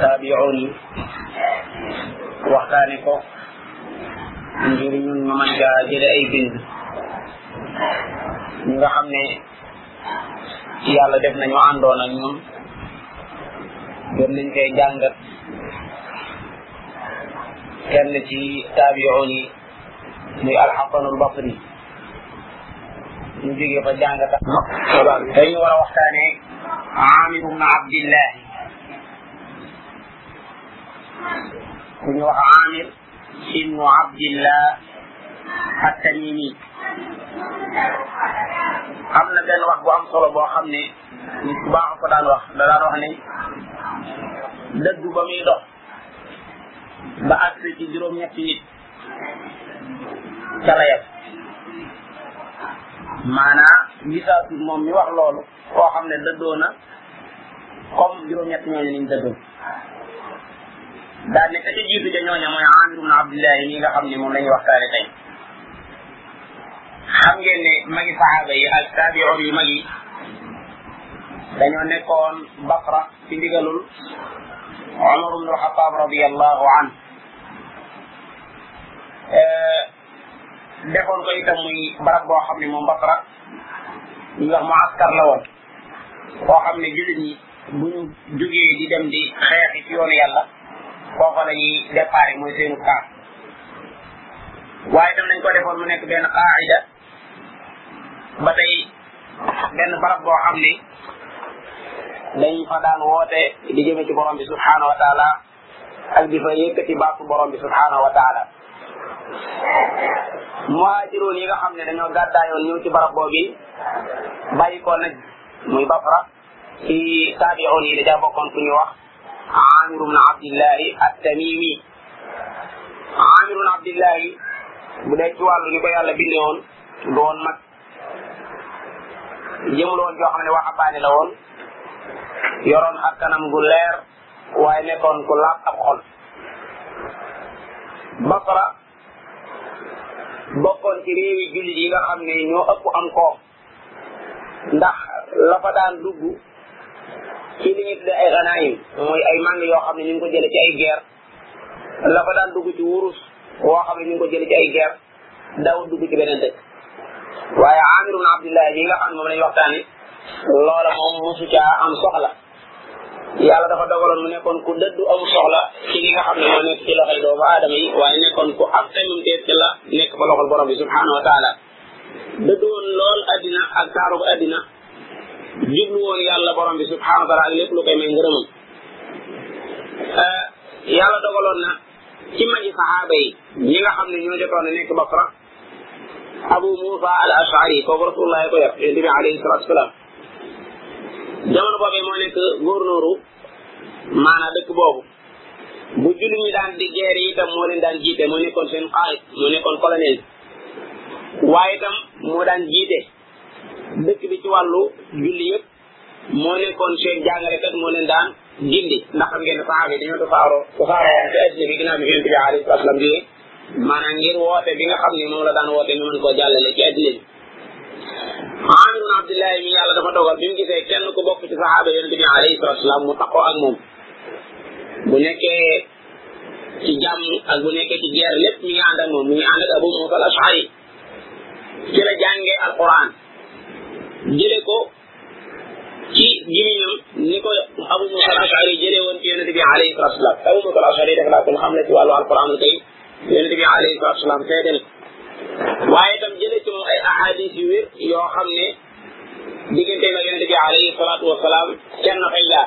taabiyoon yi waxtaane ko ngir ñun ma mën caa jële ay bind ñi nga xam ne yàlla def nañu àndoon ak ñun gën nañ koy jàngat kenn ci taabiyoon yi muy alxasanul basri ñu jógee fa jàngata dañu war a waxtaane amir ibn abdillahi ku ñu wax amir ibnu abdillah attamimi am na benn wax bu am solo boo xam ne nit ku baax ko daan wax da daan wax ne dëgg ba muy dox ba àgg ci juróom-ñetti nit ca la yem maanaa gisaatul moom mi wax loolu koo xam ne dëddoo na comme juróom-ñett ñooñu niñ dëddoo daal ne ka ca jiitu ja ñooña mooy Amir ibn Abdullahi ñi nga xam ne moom la ñuy waxtaane tey xam ngeen ne magi saxaaba yi ak taabi'oon yu mag yi dañoo nekkoon Basra ci ndigalul Umar ibn al-Khattab radiyallahu anhu defoon ko itam muy barab boo xam ne moom Basra ñu wax mu askar la woon boo xam ne jullit ñi bu ñu jógee di dem di xeexi ci yoonu yàlla foofa la ñuy déparé mooy seenu camp waaye tam nañ ko defoon mu nekk benn qaida ba tey benn barab boo xam ne dañ fa daan woote di jëme ci borom bi subhanahu wa taala ak di fa yëkkati baatu borom bi subhaanahu wa taala muhaajiroon yi nga xam ne dañoo gàddaayoon ñëw ci barab boobu bàyyi ko naj muy Basra ci taabi'oon yi dajaa bokkoon ku ñu wax Aamir ibn Abdillahi at-Tamimi Aamir ibn Abdillahi bu dee ci wàllu ni ko yàlla bindee woon du woon mag jëmul woon joo xam ne waxambaane la woon yoroon xar kanam gu leer waaye nekkoon ku laab ab xol Basra bokkoon ci réewi jullit yi nga xam ne ñoo ëpp am koom ndax la fa daan dugg ci li ñu tuddee ay ganaayim mooy ay màng yoo xam ne ñu ngi ko jële ci ay guerre la fa daan dugg ci wurus woo xam ne ñu ngi ko jële ci ay guerre daawul dugg ci beneen dëkk waaye Amir ibn Abdullah bi nga xam ne moom lañ waxtaane loola moom mosu caa am soxla yàlla dafa dogaloon mu nekkoon ku dëddu am soxla ci li nga xam ne moo nekk ci loxoy doomu aadama yi waaye nekkoon ku am tamit teet ci la nekk ba loxol borom bi subhanahu wa taala dëddu woon lool addina ak taarub addina jublu woon yàlla borom bi subhanahu wa taala ak lépp lu koy may ngërëmam yàlla dogaloon na ci magi saxaaba yi ñi nga xam ne ñoo jotoon a nekk Basra Abu Musa al Ashari kooku rasulullah ko yar yonent bi alayhi salatu wasalaam jamono boobee moo nekk góornóoru maanaam dëkk boobu bu jullit ñi daan di guerre yi itam moo leen daan jiite moo nekkoon seen xarit moo nekkoon colonel waaye itam moo daan jiite dëkk bi ci wàllu julli yëpp moo nekkoon seen jàngalekat moo leen daan gindi ndax xam ngeen ne saxaaba yi dañoo tasaaroo tasaaroo ci adduna bi ginnaaw bi yonent bi alayhi salaatu salaam jógee maanaam ngir woote bi nga xam ne moom la daan woote ñu mën koo jàllale ci adduna bi Amir ibn Abdullahi mi yàlla dafa dogal bi mu gisee kenn ku bokk ci saxaaba yonent bi alayhi salaatu salaam mu taxoo ak moom bu nekkee ci jàmm ak bu nekkee ci guerre lépp mi ngi ànd ak moom mi ngi ànd ak Abu Musa al-Ash'ari ci la jàngee alquran jële ko ci gimiñam ni ko abu musa al ashari jële woon ci yonente bi alayhi salatu wasalam abu musa al ashari def naa kon xam ne ci wàllu alquran tey yonente bi alayhi salatu wasalam seedel waaye itam jële ci moom ay ahadis yu wér yoo xam ne diggante na yonente bi alayhi salatu wasalam kenn fay jaar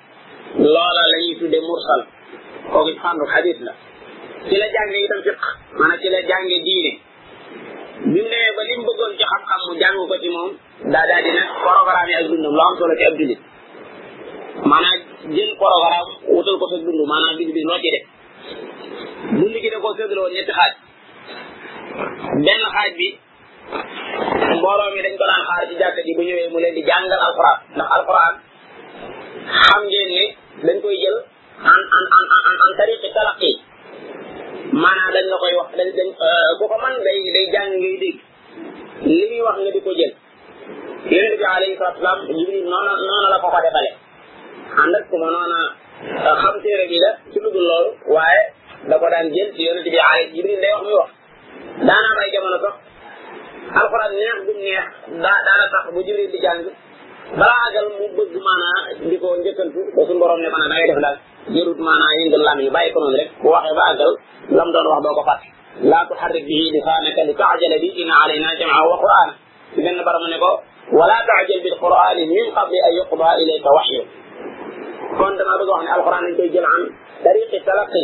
loola la ñuy tudde mursal kooku it fàndu xadis la ci la jànge itam fiq maanaam ci la jànge diine bi mu demee ba li mu bëggoon ci xam-xam mu jàng ko ci moom daa daal di nag programme yi ak dundam lu am solo ci ab jullit maanaam jël programme wutal ko sa dund maanaam bis bis loo ci def dund gi da koo séddale woon ñetti xaaj benn xaaj bi mbooloo mi dañ ko daan xaar ci jàkka ji bu ñëwee mu leen di jàngal alxuraan ndax alxuraan xam ngeen ne dañ koy jël an an an an an tariqi talaqi maanaam dañ la koy wax dañ dañ euh, ku ko man day day jàng ngay dégg li muy wax nga di ko jël yonente bi alayhi salatu wasalam jibril noona noona la ko ko defale ànd ak kuma noona euh, xam téere bi la ci lu dul loolu waaye da ko daan jël ci yonente bi alayhi jibril day wax muy wax daana am ay jamono sax alxuraan neex bu neex daa daana tax bu jibril di jàng balaa àggal mu bëgg maanaa di ko njëkkantu ba suñu borom ne maanaa da ngay def daal jërut maanaa yëngal lam yi bàyyi ko noonu rek bu waxee ba àggal lam doon wax doo ko fàtte laa tuxarrik bihi lisaanaka li taajala bi inna alayna jamaahu wa quraan si benn bara mu ne ko wala taajal bil quraan min qabli an yuqda ilayka waxyu kon damaa bëgg wax ne alxuraan dañ koy jël an tariqi talaqi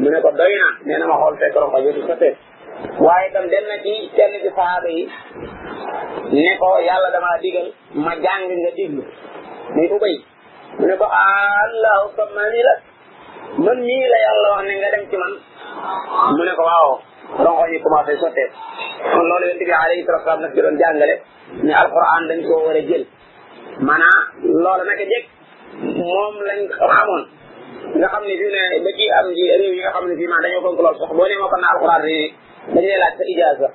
mu ne ko doy na nee na ma xool fekk rongo jëtu sa tëj waaye itam dem na ci kenn ci sahaaba yi ne ko yàlla damaa digal ma jàng nga diglu muy ubay mu ne ko allahu samani la man mii la yàlla wax ne nga dem ci man mu ne ko waaw rongo yi commencé sottee kon loolu yonent bi alayhi salaam nag ci doon jàngale ne alquran dañ koo war a jël maanaam loola naka jekk moom lañ xamoon nga xam ne fi ne ba ci am ji réew yi nga xam ne fii maa dañoo fonk lool sax boo nee ma ko na alxuraan ni dañ lay laaj sa ijaaza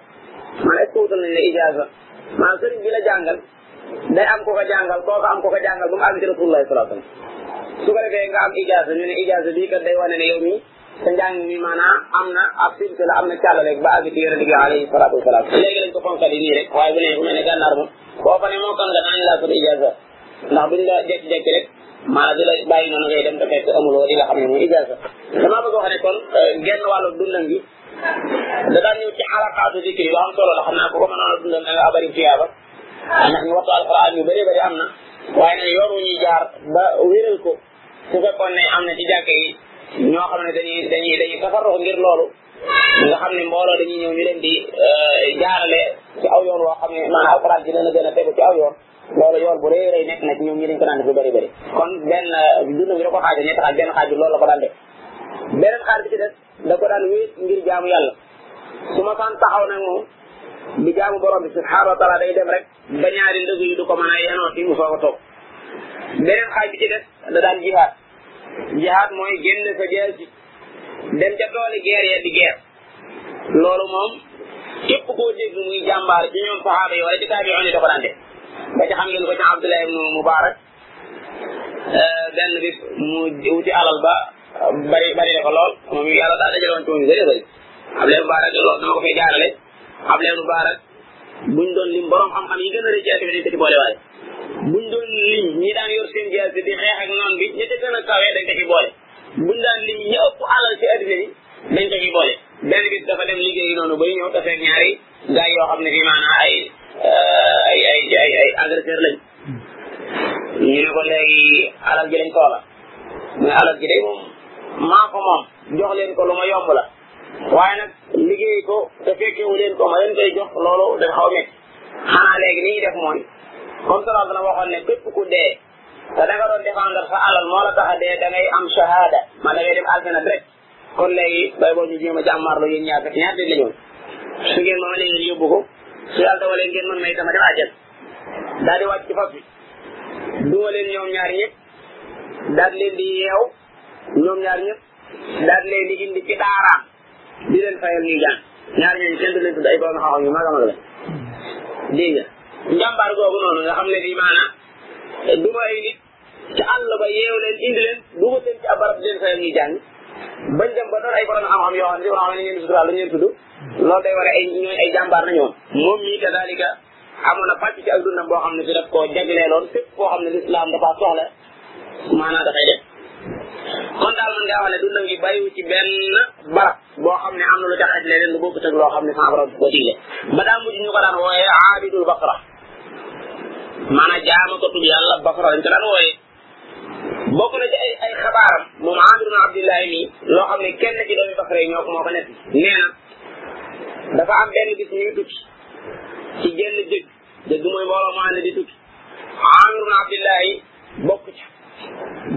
maanaam est-ce que wutal nañ la ijaaza maanaam sëriñ bi la jàngal day am ko ko jàngal kooku am ko ko jàngal ba mu àgg ci rasulullah sallallahu alayhi wasallam su ko defee nga am ijaaza ñu ne ijaaza bii kat day wane ne yow mi sa njàng mi maanaam am na ab silsila la am na càll rek ba àgg ci yonente bi alayhi salaatu wasalaam léegi lañ ko fonkat yi nii rek waaye bu ne bu mel ne gànnaar moom boo fa ne moo kan nga daan laa sut ijaasa ndax buñ la jekki-jekki rek maanaam di la bàyyi noonu ngay dem te fekk amuloo di nga xam ne mooy ijaasa damaa bëgg wax ne kon euh, genn wàllu dundam gi da daan ñëw ci xalaqaatu zikri lu am solo la xam naa ko ko mënoon a dundal da nga abari tuyaaba ndax ñu waxtu alquran yu bëri bëri am na waaye nag yoon wu ñuy jaar ba wéral ko su fekkoon ne am na ci jàkk yi ñoo xam ne dañuy dañuy dañuy tafarrox ngir loolu nga xam ne mbooloo dañuy ñëw ñu leen di jaarale ci aw yoon woo xam ne maanaam alxuraan dina la gën a tegu ci aw yoon loolu yoon bu rëy rëy nekk na ci ñoom ñu dañ ko daan def lu bëri bëri kon benn dund bi da ko xaaja ñetti xaaj benn xaaj bi loolu la ko daan def beneen xaaj bi ci des da ko daan wéet ngir jaamu yàlla su ma saan taxaw nag moom di jaamu borom bi subhaanahu wa taala day dem rek ba ñaari ndëgg yi du ko mën a yenoo fi mu soog a toog beneen xaaj bi ci des da daan jihaad jihaad mooy génn sa jeex ji dem ca tooli geer ya di geer loolu moom képp koo dégg muy jàmbaar ci ñoom saxaaba yi wala ci taabiyoon yi da ko daan def ba ci xam ngeen ko ci Abdullah ibnu Mubarak eh, benn bis mu wuti alal ba bari bari na ko lool moom yàlla daa dajale woon ci moom yu bëri bëri Ablaye Moubarak loolu dama ko fay jaarale Ablaye Moubarak buñ doon lim borom xam-xam yi gën a rëcc ci dañ ko ci boole waaye buñ doon lim ñi daan yor seen jaas di xeex ak noon bi ñi ci gën a kawee dañ ko ci boole buñ daan lim ñi ëpp alal ci addina bi dañ ko ci boole benn bis dafa dem liggéeyi noonu bay ñëw tafeeg ñaari gaa yoo xam ne bi maanaam ay ay ay ay ay agresseur lañ ñu ne ko léegi alal ji lañ soxla mais alal ji day moom maa ko moom jox leen ko lu ma yomb la waaye nag liggéey ko te fekkewu leen ko ma leen koy jox loolu dañ xaw a métti xanaa léegi li ñuy def mooy comme solo dana waxoon ne képp ku dee te da nga doon défendre sa alal moo la tax a dee da ngay am shahada man da ngay dem aljana direct kon léegi bay boo ñu jéem a jàmmaarloo yéen ñaar fekk ñaar dégg la ñoon su ngeen ma mënee yéen yóbbu ko su yàlla dogalee ngeen mën may dama dem àjjal daal di wàcc ci fas bi duma leen ñoom ñaar ñëpp daal leen di yeew ñoom ñaar ñëpp daal leen di indi ci daaraam di leen fayal ñuy jàng ñaar ñooñu kenn du leen tudd ay borom xam-xam yu mag a mag la dégg nga njàmbaar googu noonu nga xam ne bii maanaam duma ay nit ci àll ba yeew leen indi leen dugal leen ci ab barab di leen fayal ñuy jàng bañ dem ba doon ay borom xam-xam yoo xam ne borom xam ne ngeen di suturaal dañ leen tudd loolu day waree ay ñooy ay jàmbaar nañu woon moom mii kadalika amoon na pàcc ci ak dundam boo xam ne si daf koo jagleeloon fépp koo xam ne lislaam dafa soxla maanaam dafay def kon daal man ngaa wax ne dundam gi bàyyiwu ci benn barab boo xam ne am na lu ca xaj leneen lu bokkut ak loo xam ne sama borom ko digle ba daa mujj ñu ko daan wooyee aabidul basra maanaam jaamu ko tudd yàlla basra lañ ko daan wooye bokk na ci ay ay xabaaram moom Amir ibn Abdillahi mi loo xam ne kenn ci doomi basra yi ñoo ko moo ko nekk nee na dafa am benn bis ñuy tukki ci génn jëgg jëgg mooy mbooloo moo ànd di tukki Amir ibn Abdillahi bokk ci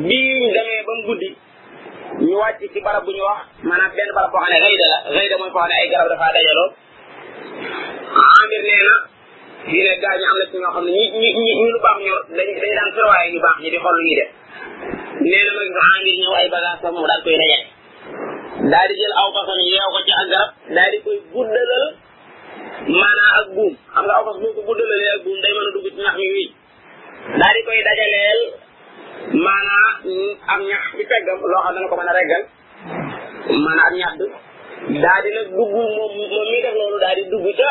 bii ñu demee ba mu guddi ñu wàcc ci barab bu ñu wax maanaam benn barab boo xam ne xëy da la xëy da mooy foo xam ne ay garab dafa dajaloo Amir nee na fii ne gaa ñi am na ci ñoo xam ne ñi ñi ñi ñu lu baax ñoo dañ dañ daan sërwaaye ñu baax ñi di xool lu ñuy def nee na ma gis engrais ñëw ay bagage am mu daal koy reyal daal di jël aw fasam yeew ko ci ak garab daal di koy guddalal maanaa ak buum xam nga aw fas boo ko guddalalee ak buum day mën a dugg ci ñax mi wii daal di koy dajaleel maanaa am ñax ci peggam loo xam ne dana ko mën a reggal maanaa am ñax daal di nag dugg moom moom mi def loolu daal di dugg ca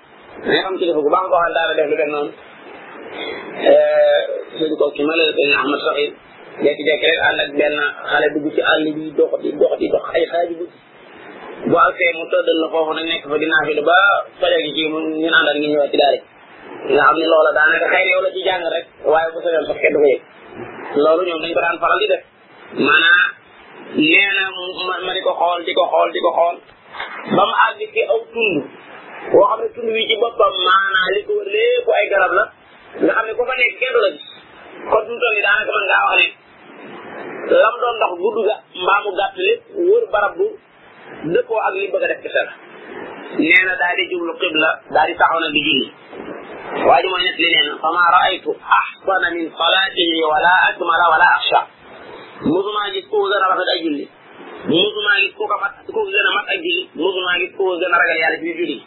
mais am kilifa bu baax boo xam daara def lu mel noonu suñ ko ki ma la sëñ Ahmad Saxi jékki-jékki rek ànd ak benn xale dugg ci àll bi dox di dox di dox ay xaaji guddi bu àgsee mu tëddal la foofu na nekk fa dinaa fi lu ba fajar gi ci mu ñu àndal ngi ñëwaat ci daara nga xam ne loola daanaka xëy na yow la ci jàng rek waaye bu soobee sax kenn du ko yëg loolu ñoom dañ ko daan faral di def maanaam nee na ma ma di ko xool di ko xool di ko xool ba mu àgg ci aw tund boo xam ne tund wi ci boppam maanaam li ko wër lépp ay garab la nga xam ne ku fa nekk kenn du la gis kon du toll nii daanaka mën ngaa wax ne lam doon dox gudd ga mbaa mu gàtt lépp wër barab bu dëppoo ak li bëgg a def kese la nee na daal di jublu qibla daal di taxaw na di julli waa ji mooy nett li nee na fama raaytu ahsana min salaatihi wala akmala wala axsha musumaa gis ku gën a rafet ay julli musumaa gis ku ko mat ku gën a mat ay julli musumaa gis ku gën a ragal yàlla ci julli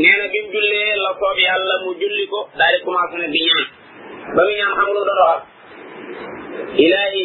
nee na bi mu jullee la soob yàlla mu julli ko daal di commencé ne di ñaan ba mu ñaan xam nga lu doon waxal ilaahi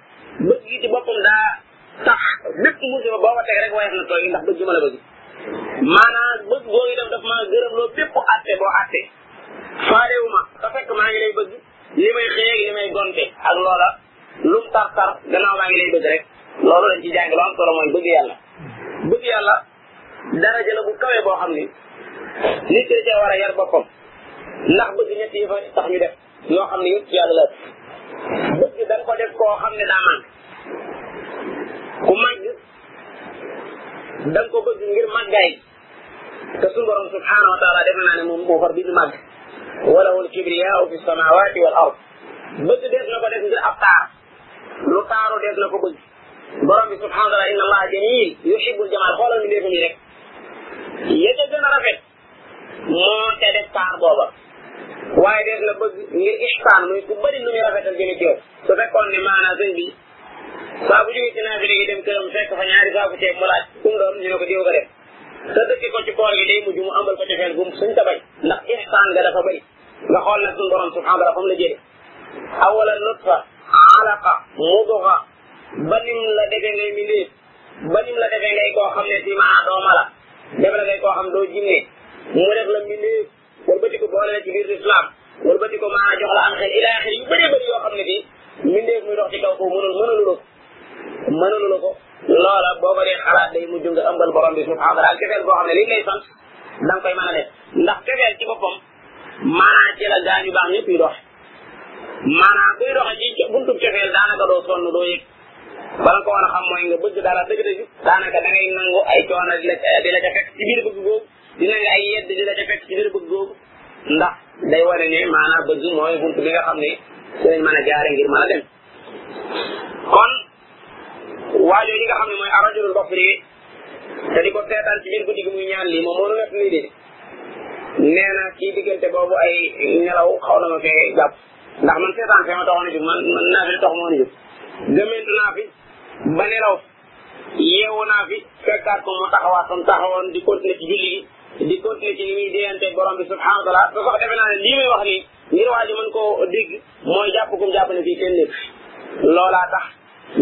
bëgg yi ci boppam daa tax lépp musiba boo ko teg rek woyof na tooy ndax bëgg ma la bëgg maanaam bëgg boo itam daf maa gërëm loo bépp atte boo atte faalewu ma te fekk maa ngi lay bëgg li may xëyeeg li may gonte ak loola lum tar tar gannaaw maa ngi lay bëgg rek loolu lañ ci jàng lu am solo mooy bëgg yàlla bëgg yàlla daraja la bu kawee boo xam ni nit ki da cee war a yar boppam ndax bëgg ñett yi fa tax ñu def yoo xam ne yëpp yàlla la bëgg da nga ko def koo xam ne daa màgg ku màgg da nga ko bëgg ngir màggaay te suñu borom subhanahu wa taala def naa ne moom moo far bi du màgg walahu alkibriyaau fi samawati wal ard bëgg def na ko def ngir ab taar lu taaru def na ko bëgg borom bi subhanahu wa taala inna allaha jamil yuhibbul jamal xoolal mi ndeefam yi rek ya ca gën a rafet moo te def taar booba waaye def na bëgg ngir ihsaan muy ku bëri lu muy rafetal jëme ci yow su fekkoon ne maanaam sëñ bi saa bu jógee ci naa bi léegi dem këram fekk fa ñaari saaku ceeb mu laaj ku mu doon ñu ne ko diw ko def te dëkk ko ci koor gi day mujj mu ambal ko ci feel bu suñ ta bañ ndax ihsaan nga dafa bëri nga xool nag suñu borom subhanahu wa taala fa mu la jëlee awala nutfa alaqa mudga ba nim la dégg ngay mi ba nim la defee ngay koo xam ne si maanaam doo mala def la ngay koo xam doo jinne mu def la mbindeef wala bëti ko boole la ci biir lislaam wala bëti ko maanaam jox la am xel ilaa xel yu bëree bëri yoo xam ne bii mbindeef muy dox ci kaw ko mënul mënulu la ko mënulu la ko loola boo ko dee xalaat day mujj nga ëmbal borom bi subhanahu wa taala kefeel boo xam ne li ngay sant da nga koy mën a def ndax kefeel ci boppam maanaam ci la gaañu baax ñëpp yu dox maanaam kuy doxe ci ca buntu cofeel daanaka doo sonn doo yëg bala ko war a xam mooy nga bëgg dara dëgg dëgg daanaka da ngay nangu ay coono di la di la ca fekk ci biir bëgg googu di nangu ay yedd di la ca fekk ci biir bëgg googu ndax day wane ne maanaam bëgg mooy buntu bi nga xam ne ci lañ mën a jaare ngir mën a dem kon waajo yi nga xam ne mooy arajulul basri te di ko seetaan ci biir guddi gi muy ñaan lii moom moo nekk lii de nee na ci diggante boobu ay nelaw xaw na ma fee jàpp ndax man seetaan fee ma taxoon a jóg man man naa fi la taxoon a jóg gëmmentu naa fi ba nelaw yeewu naa fi fekkaat ko mu taxawaat comme taxawoon di continuer ci julli gi di continuer ci li muy déyante borom bi subhanahu wa taala te sax defe naa ne lii may wax nii ngir waa ji mën koo dégg mooy jàpp gum jàpp ne fii kenn nekk fi loolaa tax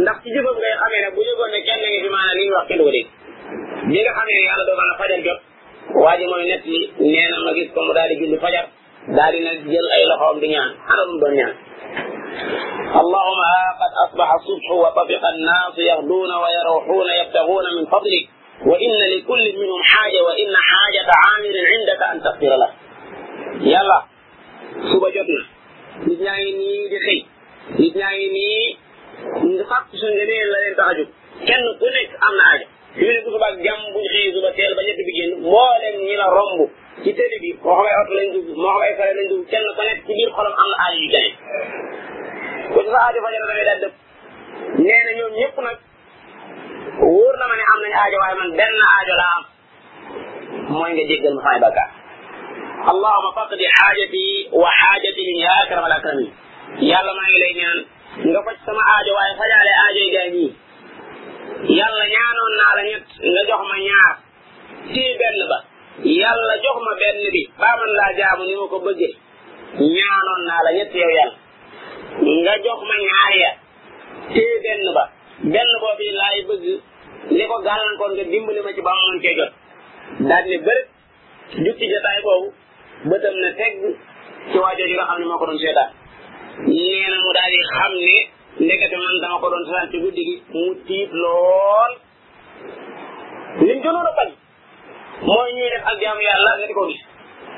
ndax ci jëfam ngay xamee ne bu yëgoon ne kenn ngi fi maanaam li ñu wax kenn du ko dégg bi nga xamee ne yàlla dogal na fajar jot waa ji mooy nett li nee na ma gis ko mu daal di julli fajar daal di nag jël ay loxoom di ñaan ana lu mu doon ñaan allahuma qad asbaha subhu wa tafiqa annaasu yahduuna wa yarawxuuna yabtaguuna min fadlik wa inna li kulli minhum xaaja wa inna xaajata aamirin indaka an taxfira la yàlla suba jot na nit ñaa ngi nii di xëy nit ñaa ngi nii nga fàtt su nga nee la leen tax a jóg kenn ku nekk am na aajo fi mu ne bu suba ak jàmm buñ xëyee suba teel ba ñett bi génn mboolem ñi la romb ci télé bi moo xam ay oto lañ dugg moo xam ay fare lañ dugg kenn ku nekk ci biir xolam am na aajo yu gane ku ci sa aajo fa jara da ngay daal dëpp nee na ñoom ñëpp nag wóor na ma ne am nañ aajo waaye man benn aajo laa am mooy nga jéggal ma samay bakkaar allahuma faqdi xaajati wa xaajati min ya akram al akramin yàlla maa ngi lay ñaan nga faj sama aajo waaye fajaale aajoy gaa ñi yàlla ñaanoon naa la ñett nga jox ma ñaar téye benn ba yàlla jox ma benn bi baa man laa jaamu ni ma ko bëggee ñaanoon naa la ñett yow yàlla nga jox ma ñaar ya téye benn ba benn boobu laay bëgg li ko gàllankoor nga dimbali ma ci ba ma mën cee jot daal ne bërëb jug ci jotaay boobu bëtam na tegg ci waa jooju nga xam ne moo ko doon seetaan nee na mu daal di xam ne ndekete man dama ko doon seetaan ci guddi gi mu tiit lool lim gënoon a bañ mooy ñuy def ak jaamu yàlla nga di ko gis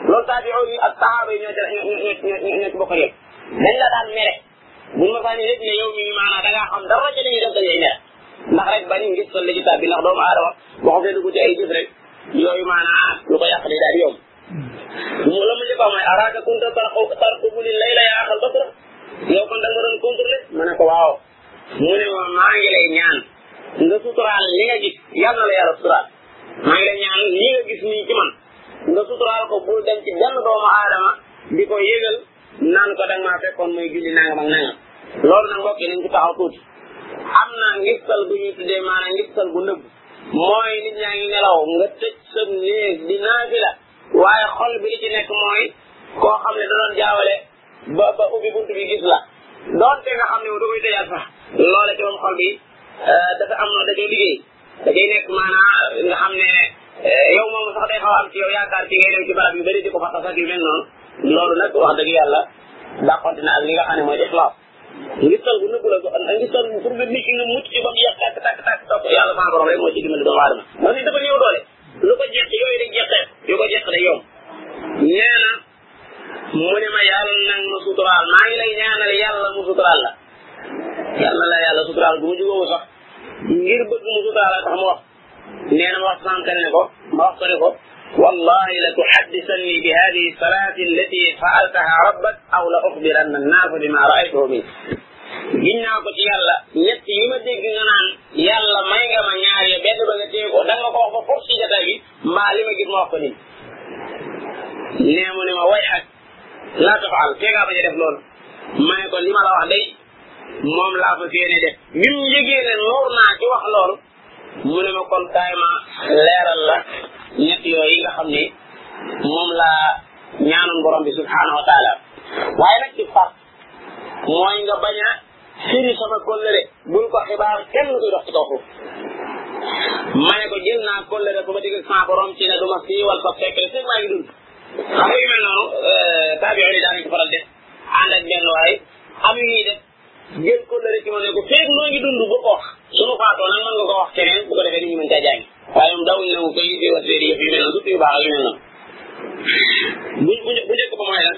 loolu taabi'oon yi ak saxaaba yi ñoo ci ñoo ñoo ñoo ñoo ci bokk yëpp dañ la daan mere buñ ma faa ne rek ne yow mii maanaam da ngaa xam dara ci dañuy def dañ lay mere ndax rek bañ ngis sol la ci tàbbi ndax doomu aadama boo xasee dugg ci ay jëf rek yooyu maanaam lu ko yàq day daal di yomb mu la mu njëkk a mooy araaka kunta tarqu tarqu bu li lay la yaa axal basra yow kon da nga doon contrôlé ma ne ko waaw mu ne ma maa ngi lay ñaan nga suturaal li nga gis yàlla na la yàlla suturaal maa ngi lay ñaan li nga gis nii ci man nga suturaal ko bul dem ci benn doomu aadama di ko yëgal naan ko da nga maa fekkoon muy julli nangam ak nangam loolu nag mbokk yi nañ ci taxaw tuuti am na ngistal bu ñuy tuddee maanaam ngistal bu nëbb mooy nit ñaa ngi nelaw nga tëj sa néeg di naafila waaye xol bi li ci nekk mooy koo xam ne da doon jaawale ba ba ubbi bunt bi gis la doonte nga xam ne moom da koy tëjaat sax loola ci moom xol bi euh, dafa am na dajoo liggéey da cay nekk maanaa nga xam ne euh, yow moom sax day xaw a am ci yow yaakaar ci ngay dem ci barab yu bëri di ko fa tasak yu mel noonu loolu nag wax dëgg yàlla dàqonte na ak li nga xam ne mooy ixlaas ngir tal bu nëbbu la ko am ngir tal pour nga nit ki nga mucc ci ba mu yàq tàkk tàkk tàkk topp yàlla sama borom rek moo ci dimbali doomu aadama ndax ni dafa néew doole lu ko jeex yooyu day jeex yu ko jeex day yomb nee na mu ne ma yàlla nag ma suturaal maa ngi lay ñaanal yàlla mu suturaal la yàlla la yàlla suturaal bu ma jubóobu sax ngir bëgg mu suturaal la tax ma wax nee na ma wax sànq ne ko ma wax ko ne ko wallahi la tuxaddisanni bi hadihi salaati allati faaltaha rabbak aw la uxbiranna annaasa bima raaytuhu min giñ naa ko ci yàlla ñett yi ma dégg nga naan yàlla may nga ma ñaar ya benn ba nga téye ko da nga ko wax ba foofu ci jataay bi mbaa li ma gis ma wax ko nii nee mu ne ma way xaj laa tafaal te ngaa bañ a def loolu ma ne ko li ma la wax day moom laa fa séene def bi mu yëgee ne noor naa ci wax loolu mu ne ma kon kaay ma leeral la ñett yooyu nga xam ne moom laa ñaanoon borom bi subhaanahu wa taala waaye nag ci far mooy nga bañ a firi sama kóllëre bul ko xibaar kenn kuy dox ci kaw suuf ma ne ko jël naa kóllëre bu ma digg ak sama borom ci ne du ma siiwal sa fekk la fekk maa ngi dund xam nga yu mel noonu taabiyoon yi daanañ ko faral def ànd ak benn waay am yu ñuy def jël kóllëre ci ma ne ko feeg noo ngi dund bu ko wax sunu faatoo nag mën nga ko wax keneen bu ko defee ni ñu mën caa jàngi waaye moom dawuñ ne mu koy fi wasee di yëf yu mel noonu surtout yu baax ak yu mel noonu bu bu njëkk ba mooy lan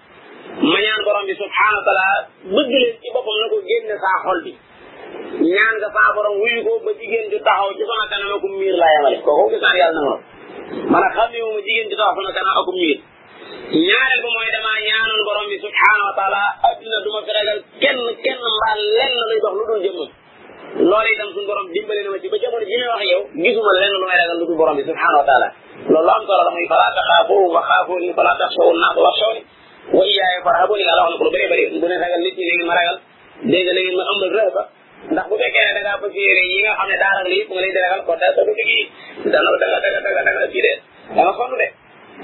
ma ñaan borom bi subhanahu wa taala bëgg leen ci boppam na ko génne saa xol bi ñaan nga saa borom wuyu ko ba jigéen ju taxaw ci sama kanam ak miir laa yemale kooku gis naa yàlla na ma man a xam ne ma jigéen ju taxaw sama kanam ak miir ñaareel ba mooy damaa ñaanoon borom bi subhanahu wa taala adduna du ma fi ragal kenn kenn mbaa lenn luy dox lu dul jëmmam loolu itam suñu borom dimbale na ma ci ba jamono ji may wax yow gisuma lenn lu may ragal lu dul borom bi subhanahu wa taala loolu am solo la muy fala taxaafuhum wa xaafuuni fala taxshawu naasa waxshawni wa iyaaya farhabuuni yàlla wax na ko lu bëree bëri bu ne ragal nit ñi na ngeen ma ragal dégg nga na ngeen ma ëmbal rëhba ndax bu fekkee ne da ngaa fas yéene yi nga xam ne daa ragal yëpp nga leen di ragal kon daa sa dugg gi dana dana dana dana dana kii de dana sonn de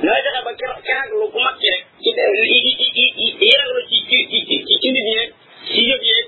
na nga fexe ba ki ki raglu ku mag ci rek ci yi yi yi yi raglu ci ci ci ci ci nit ñi rek ci yëf yi rek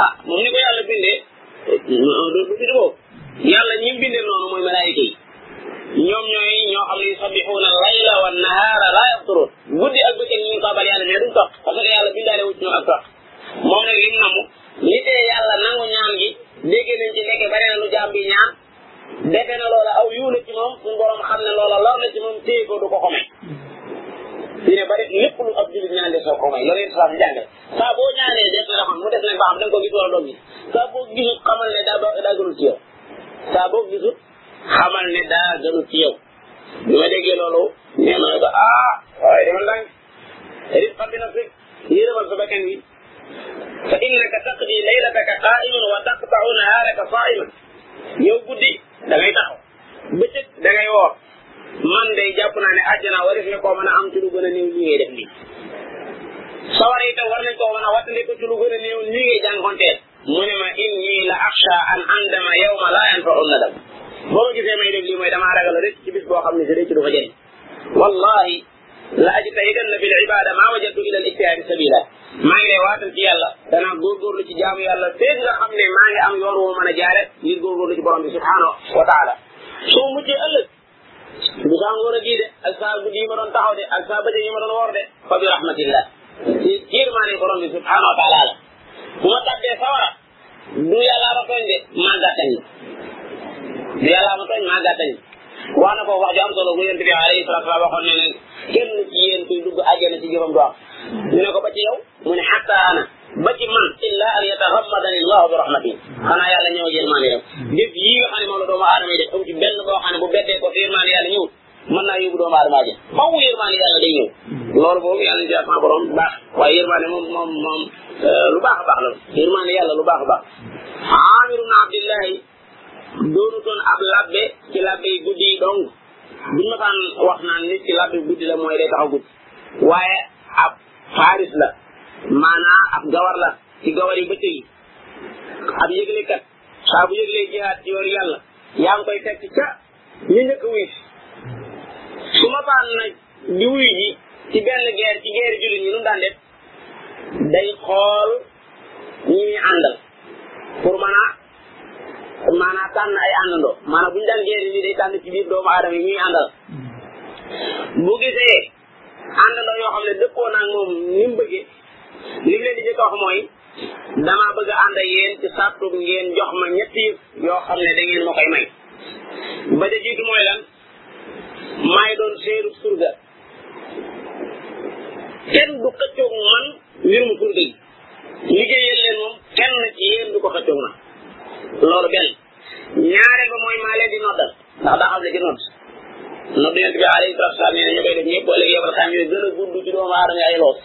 ah moom ni ko yàlla bindee du du bindoo yàlla ñi bindee noonu mooy malaayika yi ñoom ñooy ñoo xam ne yusabbixuuna layla wa nahaara laa yafturuun guddi ak bëccëg ñu ngi saabal yàlla mais duñ toog parce que yàlla bindaale wu ci ñoom ak toog moom nag lim namu li tee yàlla nangu ñaan gi dégg nañ ci nekk bari na lu jaam bi ñaan defe na loola aw yiw la ci moom suñu borom xam ne loola lor la ci moom téye ko du ko ko may ñu ne ba def lépp lu ab jullit ñaan de soo ko may loolu yëpp sax jàngale saa boo ñaanee def na la xam mu des nag ba xam da nga ko gis wala doo gis saa boo gisut xamal ne daa daa gënul ci yow saa boo gisut xamal ne daa gënul ci yow bi ma déggee loolu nee ma ne ko ah waaye dama ndànk rifqan bi nafsik yërëmal sa bakkan bi fa innaka taqdi laylataka qaa'iman wa taqta'u nahaaraka saa'iman yow guddi da ngay taxaw bëccëg da ngay woor man day jàpp naa ne àjjana waris na koo mën a am ci lu gën a néew li ngay def nii sawara itam war nañ koo mën a wattandi ko ci lu gën a néew li ngay jànkonteel mu ne ma inni la axsha an andama yawma la yanfa'u nadam boo ma gisee may def lii mooy damaa ragal rek ci bis boo xam ne si rek ci du fa jëriñ wallahi la aji tey gën na bil ibada maa wajatu ila al ijtihaadi sabila maa ngi lay waatal ci yàlla danaa góorgóorlu ci jaamu yàlla feeg nga xam ne maa ngi am yoon woo mën a jaare ngir góorgóorlu ci borom bi subhanahu wa taala soo mujjee ëllëg bu saa ngoon a gii de ak saa guddi yi ma doon taxaw de ak saa bëccëg yi ma doon woor de fa bi rahmatillah ci yërmaane borom bi subhanahu wa taala la bu ma tàbbee sawara du yàlla ma tooñ de maa gàttañ du yàlla ma tooñ maa gàttañ wax na ko wax ju am solo bu yonent bi alayhi salaatu salaam waxoon ne ne kenn ci yéen kuy dugg àjjana ci jëfam du am ñu ne ko ba ci yow mu ne xatta ana ba ci man illa an yataxammadani llahu bi rahmati xanaa yàlla ñëw yërmaande rek jëf yi nga xam ne moom la doomu aadama yi def amu ci benn boo xam ne bu bettee ko yërmaande yàlla ñëwul mën naa yóbbu doomu aadama ji faw yërmaane yàlla day ñëw loolu boobu yàlla ñu jàpp borom baax waaye yërmaane moom moom moom euh, lu baax a baax la yërmaane yàlla lu baax a baax Aamir ibn Abdillahi doonu toon ab labbe ci labbe yi guddi yi dong buñ ma taan wax naan nit ci labbe guddi la mooy day taxaw guddi waaye ab faaris la maanaa ab gawar la ci gawar yi bëccëg yi ab yëglekat saa bu yëglee jihaad ci yoonu yàlla yaa ngi koy fekk ca ñu njëkk wuy si su ma saan nag di wuy ji ci benn guerre ci guerre jullit ñi nu daan def day xool ñi ñuy àndal pour mën a maanaam tànn ay àndandoo maanaam bu ñu daan guerre nii day tànn ci biir doomu aadama yi ñuy àndal bu gisee àndandoo yoo xam ne dëppoo naa moom ni mu bëggee li mu leen di jëkk a wax mooy damaa bëgg a ànd ak yéen ci sàrtu ngeen jox ma ñetti yëf yoo xam ne da ngeen ma koy may ba da jiitu mooy lan maay doon seeru surga kenn du xëccoog man mbirum surga yi liggéeyal leen moom kenn ci yéen du ko xëccoog man loolu benn ñaareel ba mooy maa leen di noddal ndax daa xam ne ci nodd nodd yonent bi alayhi salaatu salaam nee na ñu koy def ñëpp wala yebal xam yooyu gën a gudd ci doomu aadama ay loos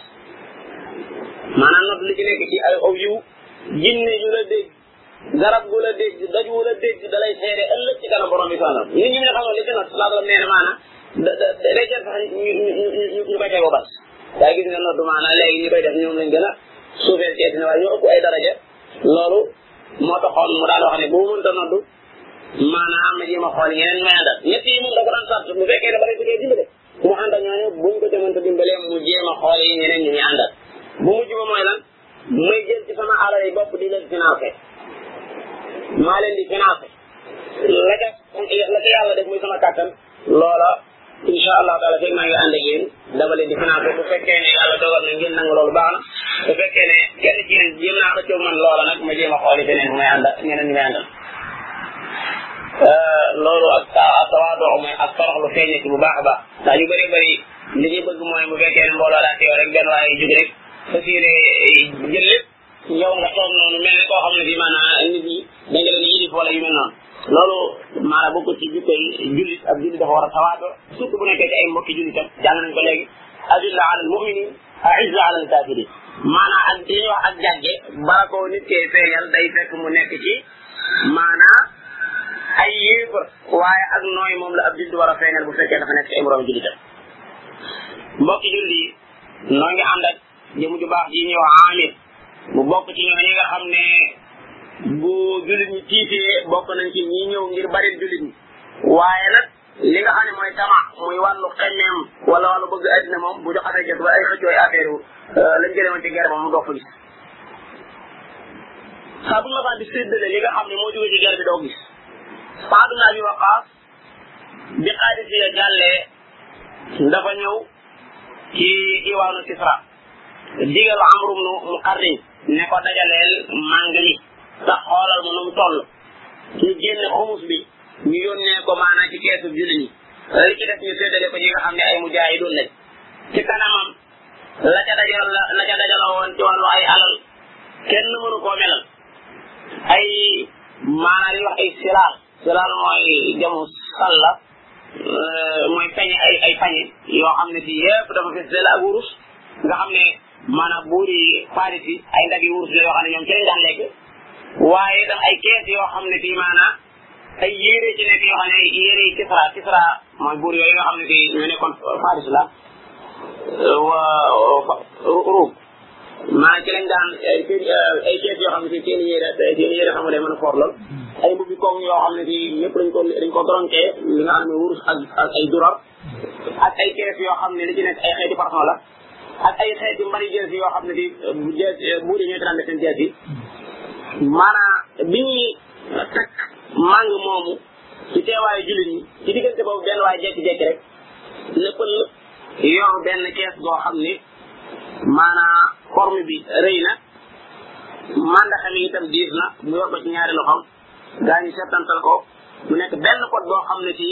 maanaam nodd li ci nekk ci ay aw yiw jinne yu la dégg garab gu la dégg doj wu la dégg da lay seede ëllëg ci kanam borom bi sallallahu alayhi wasallam nit ñi nga xam ne li ci nodd sallallahu alayhi wasallam nee na maanaam da da day jël sax ñu ñu ñu ñu koy teg ba bas waaye gis nga nodd maanaam léegi ñi koy def ñoom lañ gën a suufeel ci àddina waaye ñoo ëpp ay daraja loolu moo taxoon mu daan wax ne bu ma mënta noddu maanaam ma jéem a xool ñeneen may àndal ñett yi moom da ko daan sart bu fekkee ne ba rek dee dimbale bu ma ànd ak ñooñu buñ ko jamante dimbalee mu jéem a xool yi ñeneen ñu ñu àndal bu mujj ba mooy lan may jël ci sama alal yi bopp di leen financé maa leen di financé la ca la ca yàlla def muy sama kàttan loola incha allah taala fekk maa ngi ànd ak yéen dama leen di financé bu fekkee ne yàlla dogal na ngeen nangu loolu baax na bu fekkee ne kenn ci yéen jéem naa xëccoo man loola nag ma jéem a xooli feneen bu may ànd ak ñeneen ñi may àndal euh, loolu ak tawaadoo mooy ak toroxlu feeñe ci bu baax a baax ndax ñu bëri bëri li ñuy bëgg mooy bu fekkee ne mbooloo daa teew rek benn waaye jóg rek fas yéene jël lépp yow nga toog noonu mel ne koo xam ne bi maanaam nit ñi da nga leen yilif wala yu mel noonu loolu maanaam bokk ci jikko yi jullit ab jullit dafa war a tawaado surtout bu nekkee ci ay mbokki jullitam jàng nañ ko léegi adilla ala al muminin aizza ala al kafirin maanaam ak li ñuy wax ak jàgge bala ko nit kee feeñal day fekk mu nekk ci maanaam ay yéefar waaye ak nooy moom la ab jullit war a feeñal bu fekkee dafa nekk ci ay moroom jullitam mbokki jullit yi noo ngi ànd ak jëmu ju baax ji ñuy wax Amir mu bokk ci ñoo ñi nga xam ne bu jullit ñi tiitee bokk nañ ci ñi ñëw ngir bari jullit ñi waaye nag li nga xam ne mooy tama muy wàllu xemmeem wala wàllu bëgg addina moom bu joxatee jot ba ay xëccooy affaire yu euh, lañ jëlee woon ci guerre ba mu dox fa gis saa bu ñu la di séddale li nga xam ne moo jógee ci guerre bi doo gis Saad ibn Abi Waqqas bi Qaadisiya jàllee dafa ñëw ci iwaanu Kisra digal Amru bnu Muqarrin ne ko dajaleel màng mi sax xoolal mu nu mu toll ñu génne xumus bi ñu yónnee ko maanaam ci keesu jullit ñi li ci def ñu séddale ko ñi nga xam ne ay mujaahidoon lañ ci kanamam la ca dajal la ca dajaloo woon ci wàllu ay alal kenn mënu koo melal ay maanaam li wax ay silaal Silaal mooy jamu salla euh, mooy peñe ay ay pañe yoo xam ne si yëpp dafa fees dell ak wurus nga xam ne maanaam buuri Faris yi ay ndab yi wurus la yoo xam ne ñoom ci lañ daan lekk waaye itam ay kees yoo xam ne bii maanaam ay yére ci nekk yoo xam ne yére yi Kisra Kisra mooy buur yooyu nga xam ne bii ñu nekkoon Faris la wa Ruum maa ci lañ daan ay seen ay kees yoo xam ne si seen yére seen yére xam nga day mën a foor lool ay mbubbi koog yoo xam ne si ñëpp dañ ko dañ ko dronkee li nga xam ne wurus ak ak ay durar ak ay kees yoo xam ne li ci nekk ay xeeti parfum la ak ay xeeti mbari jees yoo xam ne si jees buur yi ñooy daan def seen jees yi maanaam bi ñuy takk màng moomu ci teewaayu jullit ñi ci diggante boobu benn waay jekki-jekki rek léppal yor benn kees goo xam ni maanaa forme bi rëy na mandaxe mi itam diis na mu yor ko ci ñaari loxoom gaa ñu settantal ko mu nekk benn code boo xam ne ci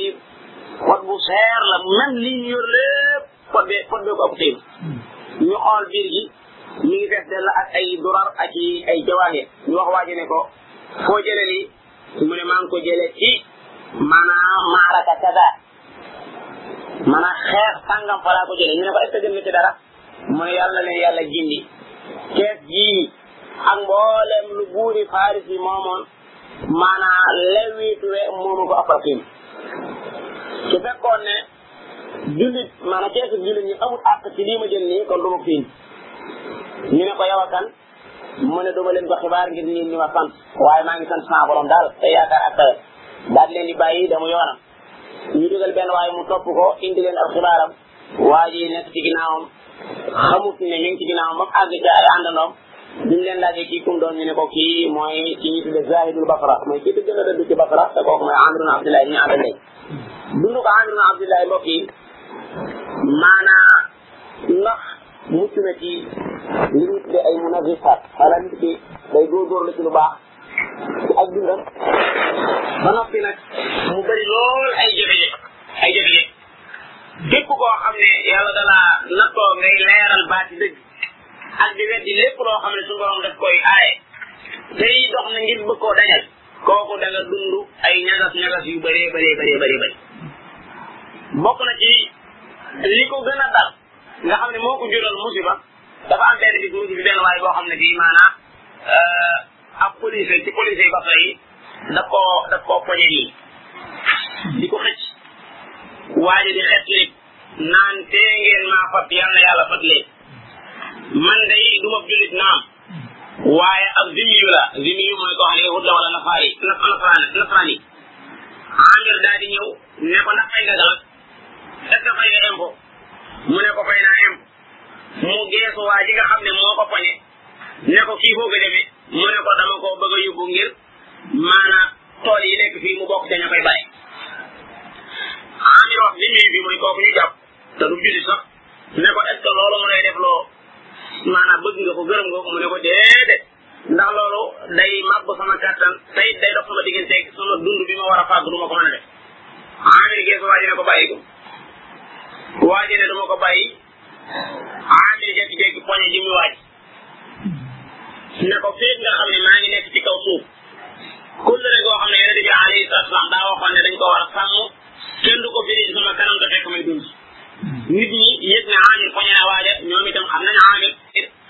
code bu seer la même li ñu yor lépp code bee code bee ko ëpp tey ñu xool biir gi ñu ngi fees dell ak ay durar ak i ay jawaahir ñu wax waaji ne ko foo jële lii mu ne maa ngi ko jële ci maanaam maaraka kada maanaam xeex sàngam fa laa ko jëlee ñu ne ko est-ce que gëm nga ci dara mu ne yàlla leen yàlla gindi kees gii ak mboolem lu buuri Faris yi moomoon maanaam lewiitu we moomu ko Afrakim su fekkoon ne jullit maanaam keesu jullit ñi amul àq ci lii ma jël nii kon du ma fiin ñu ne ko yow a kan mu ne duma leen ko xibaar ngir nit ñi ma sant waaye maa ngi sant sama borom daal te yaakaar ak daal leen di bàyyi dama yoonam ñu dugal benn waaye mu topp ko indi leen ab xibaaram waa ji nekk ci ginnaawam xamut ne mi ngi ci ginnaawam ba mu àgg ca ay àndandoom bi mu leen laajee kii kum doon ñu ne ko kii mooy ci ñu tudde zahidul basra mooy kii gën a dëdd ci basra te kooku mooy amir na abdullahi ñu àndal léegi dund ko amir na abdullahi mbokk yi maanaa ndax mucc na ci li ñu tudde ay munafisat xanaa nit ki day góorgóorlu ci lu baax ci ak dundam ba noppi nag mu bëri lool ay jafe-jafe ay jafe-jafe képp koo xam ne yàlla dalaa nattoo ngay leeral baati dëgg ak di weddi lépp loo xam ne su borom daf koy aaye day dox na ngir bëgg koo dañal kooku da nga dund ay ñagas ñagas yu bëree bëree bëree bëree bëri bokk na ci li ko gën a dal nga xam ne moo ko jural musiba dafa am benn bis mu gis benn waay boo xam ne bii maanaam ab police ci police yi Basra yi da koo da koo poñe nii di ko xëcc waaye di xet li naan tee ngeen maa fat yal na yàlla fat leen man day du ma jullit naam waaye ab zimiyu la zimiyu mooy koo xam ne yahud la wala nafaari nasaraan nasaraan yi engrais daal di ñëw ne ko ndax fay nga galas est ce que fay nga impôt mu ne ko fay naa impôt mu geesu waa ji nga xam ne moo ko poñe ne ko kii foo ko demee mu ne ko dama koo bëgg a yóbbu ngir maanaam tool yi nekk fii mu bokk ca ña koy bàyyi amir wax bi ñuy bi mooy kooku ñu jàpp te du julli sax ne ko est ce que loolu mu lay def loo maanaam bëgg nga ko gërëm nga ko mu ne ko déedéet ndax loolu day màbb sama kàttan tey day dox sama digganteeg sama dund bi ma war a fàgg du ma ko mën a def amir gees waa ji ne ko bàyyi ko waa ji ne du ma ko bàyyi amir jékki-jékki poñe ji mu waaj ne ko feeg nga xam ne maa ngi nekk ci kaw suuf kullare goo xam ne yonente bi alayhi salatu wasalam daa waxoon ne dañ ko war a sàmm kenn du ko biri ci sama kanam te fekk may dund nit ñi yëg ne amir poñe na waaja ñoom itam xam nañ amir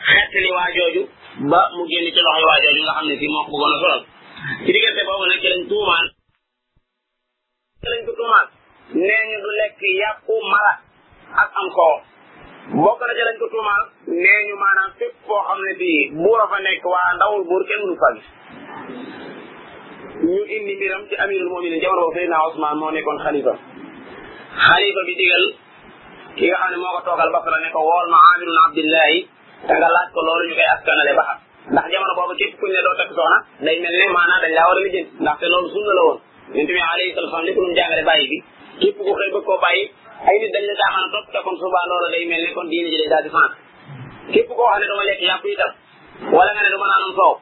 xeet li waa jooju ba mu génn ci loxoy waa jooju nga xam ne fii moo ko bëggoon a solal ci diggante boobu nag ci lañ tuumaal ci lañ ko tuumaal nee ñu du lekk yàppu mala ak am koo bokk na ci lañ ko tuumaal nee ñu maanaam fépp foo xam ne bii buur a fa nekk waa ndawul buur kenn mënu fa gis ñu indi mbiram ci amirul muminin jamono boobu Seydina Ousmane moo nekkoon xalifa xalifa bi digal ki nga xam ne moo ko toogal Basra ne ko wool ma Amir ibn Abdillahi te nga laaj ko loolu ñu koy askanale ba xam ndax jamono boobu képp kuñ ne doo takk soxna day mel ne maanaam dañ laa war a lijjanti ndaxte loolu sunna la woon yonent bi alayhi salaatu salaam lépp lu mu jàngale bàyyi bi képp ku xëy bëgg koo bàyyi ay nit dañ la daa mën a topp te kon suba loolu day mel ne kon diine ji day daal di sens képp koo xam ne dama lekk yàpp itam wala nga ne dama naanum soow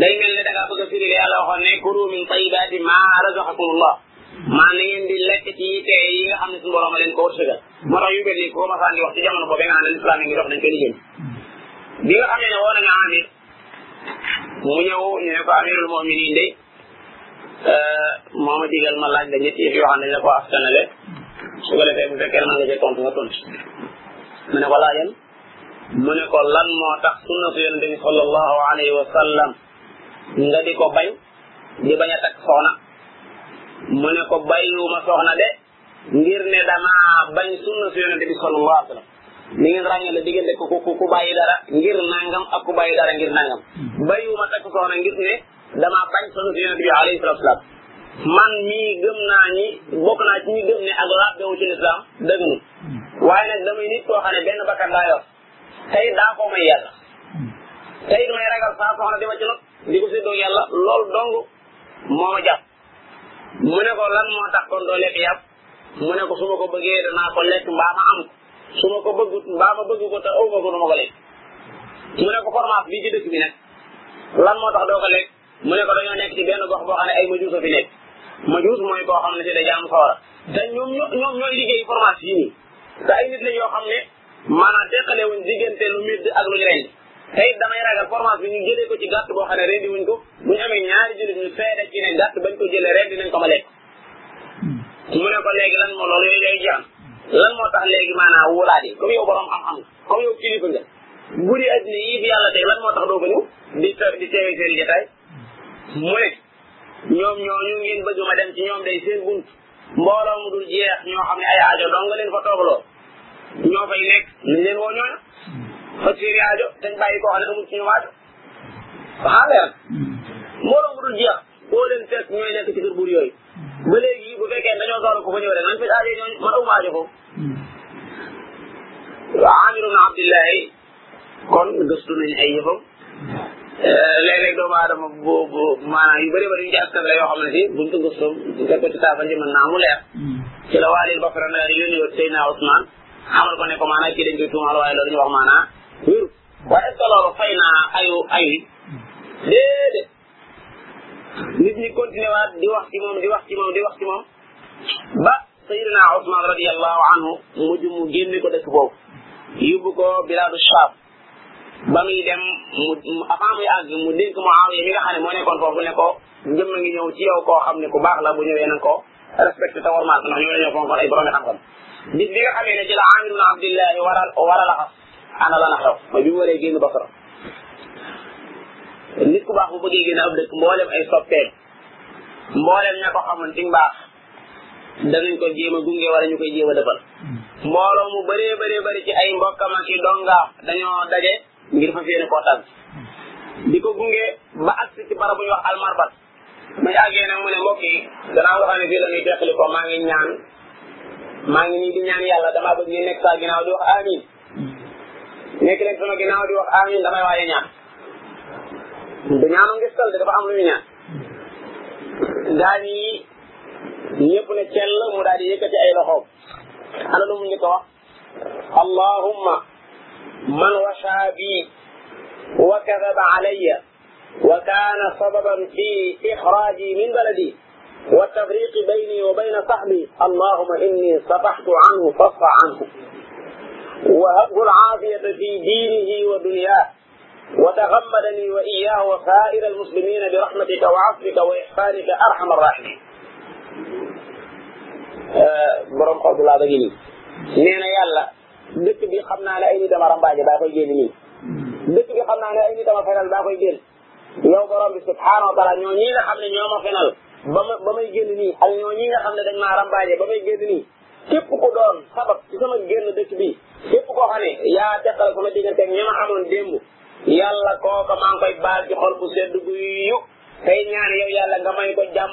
day mel ne da ngaa bëgg a firi la yàlla waxoon ne kulu min tayibaati ma razaqakumullah maa na ngeen di lekk ci yi tey yi nga xam ne suñu borom a leen ko wërsëgal moo tax yu mel ni ko masaan di wax ci jamono boobu nga xam ne lislaam yi ngi dox dañ ko liggéey bi nga xamee ne woo nañu amir mu ñëw ñu ne ko amirul muminin de euh, moo ma digal ma laaj la ñetti yëf yoo xam ne la ko askanale su ko defee bu fekkee mën nga cee tontu nga tontu mu ne ko laajal mu ne ko lan moo tax sunna su yonente bi sallallahu alayhi wa sallam nga di ko bañ di bañ a takk soxna mu ne ko bàyyiwuma soxna de ngir ne damaa bañ sunna su yonente bi sallallahu alayhi wa sallam ni ngeen ràññee la diggante ku ku ku bàyyi dara ngir nangam ak ku bàyyi dara ngir nangam bàyyiwuma takk soxna ngir ne dama bañ sunu yonent bi alayhi salatu wasalam man mii gëm naa ñi bokk naa ci ñi gëm ne ak labbewu ci lislaam dëgg nu waaye nag damay nit koo xam ne benn bakkan laa yor tey daa ko may yàlla tey damay ragal saa soxna di ma ci not di ko séddoo yàlla loolu dong moo ma jàpp mu ne ko lan moo tax kon doo lekk yàpp mu ne ko su ma ko bëggee danaa ko lekk mbaa ma am ko su ma ko bëgg mbaa ma bëgg ko te aw ma ko du ma ko lekk mu ne ko formaat bii ci dëkk bi nag lan moo tax doo ko lekk mu ne ko dañoo nekk ci benn gox boo xam ne ay majuus a fi nekk majuus mooy koo xam ne si da jaam sawara te ñoom ñoom ñooy liggéey formaat yi nii te ay nit la yoo xam ne maanaam teqale wuñ diggante lu médd ak lu ñu rey te it damay ragal formation bi ñu jëlee ko ci gàtt boo xam ne rendi wuñ ko bu ñu amee ñaari jullit ñu seede ci ne gàtt bañ ko jëlee rendi nañ ko ma lekk mu ne ko léegi lan moo loolu yooyu day jaam lan moo tax léegi maanaam wulaat yi comme yow borom xam-xam nga comme yow kilifa nga guddi addina yii fi yàlla tey lan moo tax doo ko ñëw di di teewee seen jotaay mu ne ñoom ñooñu ngeen bëgg ma dem ci ñoom day seen bunt mbooloo mu dul jeex ñoo xam ne ay aajo dong nga leen fa toogloo ñoo fay nekk nañ leen woo ñooñu faj seen i aajo dañ bàyyi koo xam ne amul ci ñu waaj waxaa leer mbooloo mu dul jeex boo leen fekk ñooy nekk ci kër buur yooyu ba léegi bu fekkee dañoo soxla ku fa ñëw rek nañ faj aajo ñooñu man awma aajo foofu wa amir ibn abdillahi kon gëstu nañ ay yëfam euh, léeg-léeg doomu aadama boobu maanaam yu bëri bëri yu ci askan la yoo xam ne si buñ ko gëstu nga ko ci saafara ji mën naa mu leer hmm. ci la waalil basara na di yónni woon Seydina Ousmane xamal ko ne ko maanaam kii dañ koy tuumal waaye loolu ñu wax maanaam wéru waaye est-ce que loolu fay naa ayu ay déedéet nit ñi continué waat di wax ci moom di wax ci moom di wax ci moom ba sayidina Usmaan radiallahu anhu mujj mu génne ko dëkk boobu yóbbu ko bilaadu Shaam ba muy dem mu avant muy àgg mu dénk Muawiya mi nga xam ne moo nekkoon foofu ne ko jëmm ngi ñëw ci yow koo xam ne ku baax la bu ñëwee na ko respecté te warmaal ndax ñoo la ñoo fonkoon ay borom xam-xam bis bi nga xamee ne ci la Amir ibn Abdillahi war a war a laxas ana la na xew mooy bi mu waree génn Basra nit ku baax bu bëggee génn ab dëkk mboolem ay soppeem mboolem ña ko xamoon ci mbaax danañ ko jéem a gunge wala ñu koy jéem a defal mbooloo mu bëree bëree bëri ci ay mbokkam ak i dongaam dañoo daje ngir fas yéene koo tàgg di ko gunge ba agsi ci barab bu ñuy wax almarbat bu ñu àggee nag mu ne mbokk yi danaa nga xam ne fii la ñuy teqali ko maa ngi ñaan maa ngi nii di ñaan yàlla damaa bëgg ñu nekk saa ginnaaw di wax amin nekk leen sama ginnaaw di wax amin damay waaye ñaan du ñaanu ngistal de dafa am lu ñu ñaan daal yi ñëpp ne cell mu daal di yëkkati ay loxoom ana lu mu njëkk a wax allahumma man washa bi wa kadaba alayya وكان سببا في إخراجي من بلدي والتفريق بيني وبين صحبي اللهم إني صفحت عنه فاصفح عنه وهبه العافية في دينه ودنياه وتغمدني وإياه وسائر المسلمين برحمتك وعفوك وإحسانك أرحم الراحمين آه، برمقه الله bu نينا ba dëkk bi xam naa ne ay nit dama rambaaje daa koy génn nii dëkk bi xam naa ne ay nit dama fenal daa koy génn yow borom bi subhaanahu wa taala ñoo ñi nga xam ne ñoo ma fenal ba ma ba may génn nii ak ñoo ñi nga xam ne dañ maa rambaaje ba may génn nii képp ku doon sabab ci sama génn dëkk bi képp koo xam ne yaa teqal sama diggante ak ñi ma amoon démb yàlla kooka maa ngi koy baal ci xol bu sedd guy yu tey ñaan yow yàlla nga may ko jàmm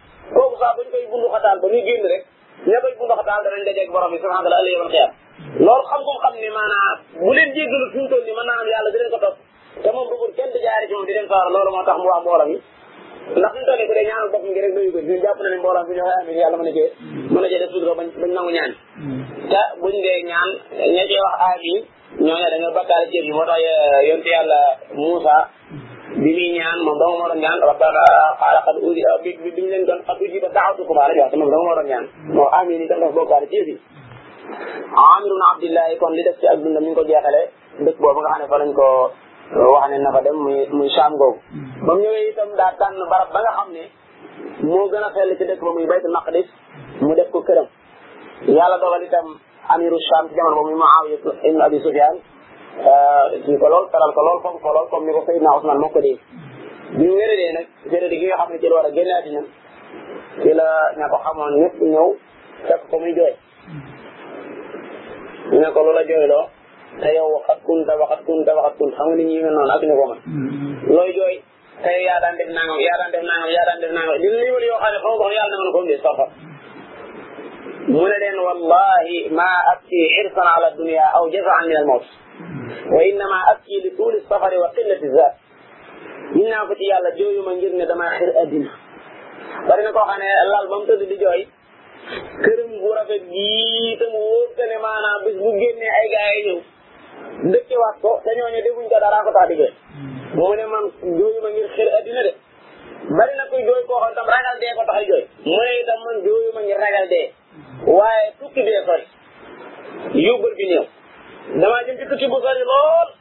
kooku saa bañ koy bundu xataal ba muy génn rek ña koy bundu xataal danañ dajeeg borom bi subhanahu wa taala ëllëg yawmal qiyaam loolu xam ko xam ne maanaam bu leen jéggalu fi mu toll nii mën naa am yàlla di leen ko topp te moom bëggul kenn di jaari ci moom di leen faara loolu moo tax mu wax mbooloo mi ndax ñu toogee ku dee ñaanal boppam ngi rek doyu ko ñu jàpp na ne mbooloo bi ñoo koy amee yàlla mën a jee mën a jee def sutura bañ bañ nangu ñaan te buñ dee ñaan ña cee wax aamiin ñooñu dañoo bakkaale cër yi moo tax yonte yàlla Moussa bi muy ñaan moom dama moo doon ñaan rabbana qaala qad uji bi bi ñu leen doon qad ujiba da'watukum la ñu wax te moom dama moo doon ñaan moo amin itam dafa bokkaale cër yi Amir ibn Abdillahi kon li def ci ak dundam mi ngi ko jeexale dëkk boobu nga xam ne fa lañ ko wax ne na fa dem muy muy Saam googu ba mu ñëwee itam daa tànn barab ba nga xam ne moo gën a xel ci dëkk ba muy baytul maqdis mu def ko këram yàlla dogal itam amiru Sham ci jamono boobu Muawiya ibn Abi Sufyan kii ko lool taral ko lool fonk ko lool comme ni ko Seydina Ousmane moo ko dee bi mu wéradee nag wéradi gi nga xam ne ci la war a génn àddina ci la ña ko xamoon ñëpp ñëw fekk ko muy jooy ñu ne ko loola jooyloo te yow waxat kunta waxat kunta waxat kunta xam nga nit ñi mel noonu ak ñu ko mën looy jooy tey yaa daan def nangam yaa daan def nangam yaa daan def nangam dina limal yoo xam ne xaw ma ko yàlla na mën ko mbir soxor mu ne leen wallahi ma abki xirsan ala dunia aw jazaan min al mawt wa innama abki li tuuli safari wa qillati zaat ñu naa ko ci yàlla jooyuma ngir ne damaa xir addina bari na koo xam ne lal ba mu tëdd di jooy këram bu rafet gii te mu wóor te ne maanaam bis bu génnee ay gaa yi ñëw dëkkewaat ko te ñooñu defuñ ko dara ko tax di jooy mu ne man jooyu ma ngir xër addina de bari na koy jooy koo xam tam ragal dee ko tax a jooy mu ne itam man jooyu ma ngir ragal dee waaye tukki bee sori yóbbal bi néew damaa jëm ci tukki bu sori lool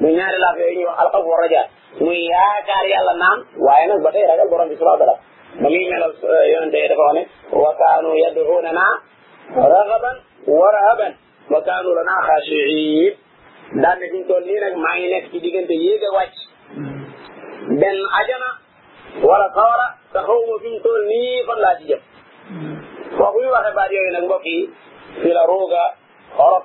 muy ñaari laaf yooyu ñuy wax alxawf wa raja muy yaakaar yàlla naam waaye nag ba tey ragal borom bi subhanahu wa taala ba muy melal euh, yonente yi dafa wax ne wa kaanu yad'uuna naa ragaban wa rahaban wa kaanu lanaa xaashiin daan ne fi mu toll nii nag maa ngi nekk ci diggante yéeg a wàcc benn ajana wala sawara te xaw ma fi mu toll nii fan laa ci jëm foofu ñu waxee baat yooyu nag mbokk yi fi la ruuga xorop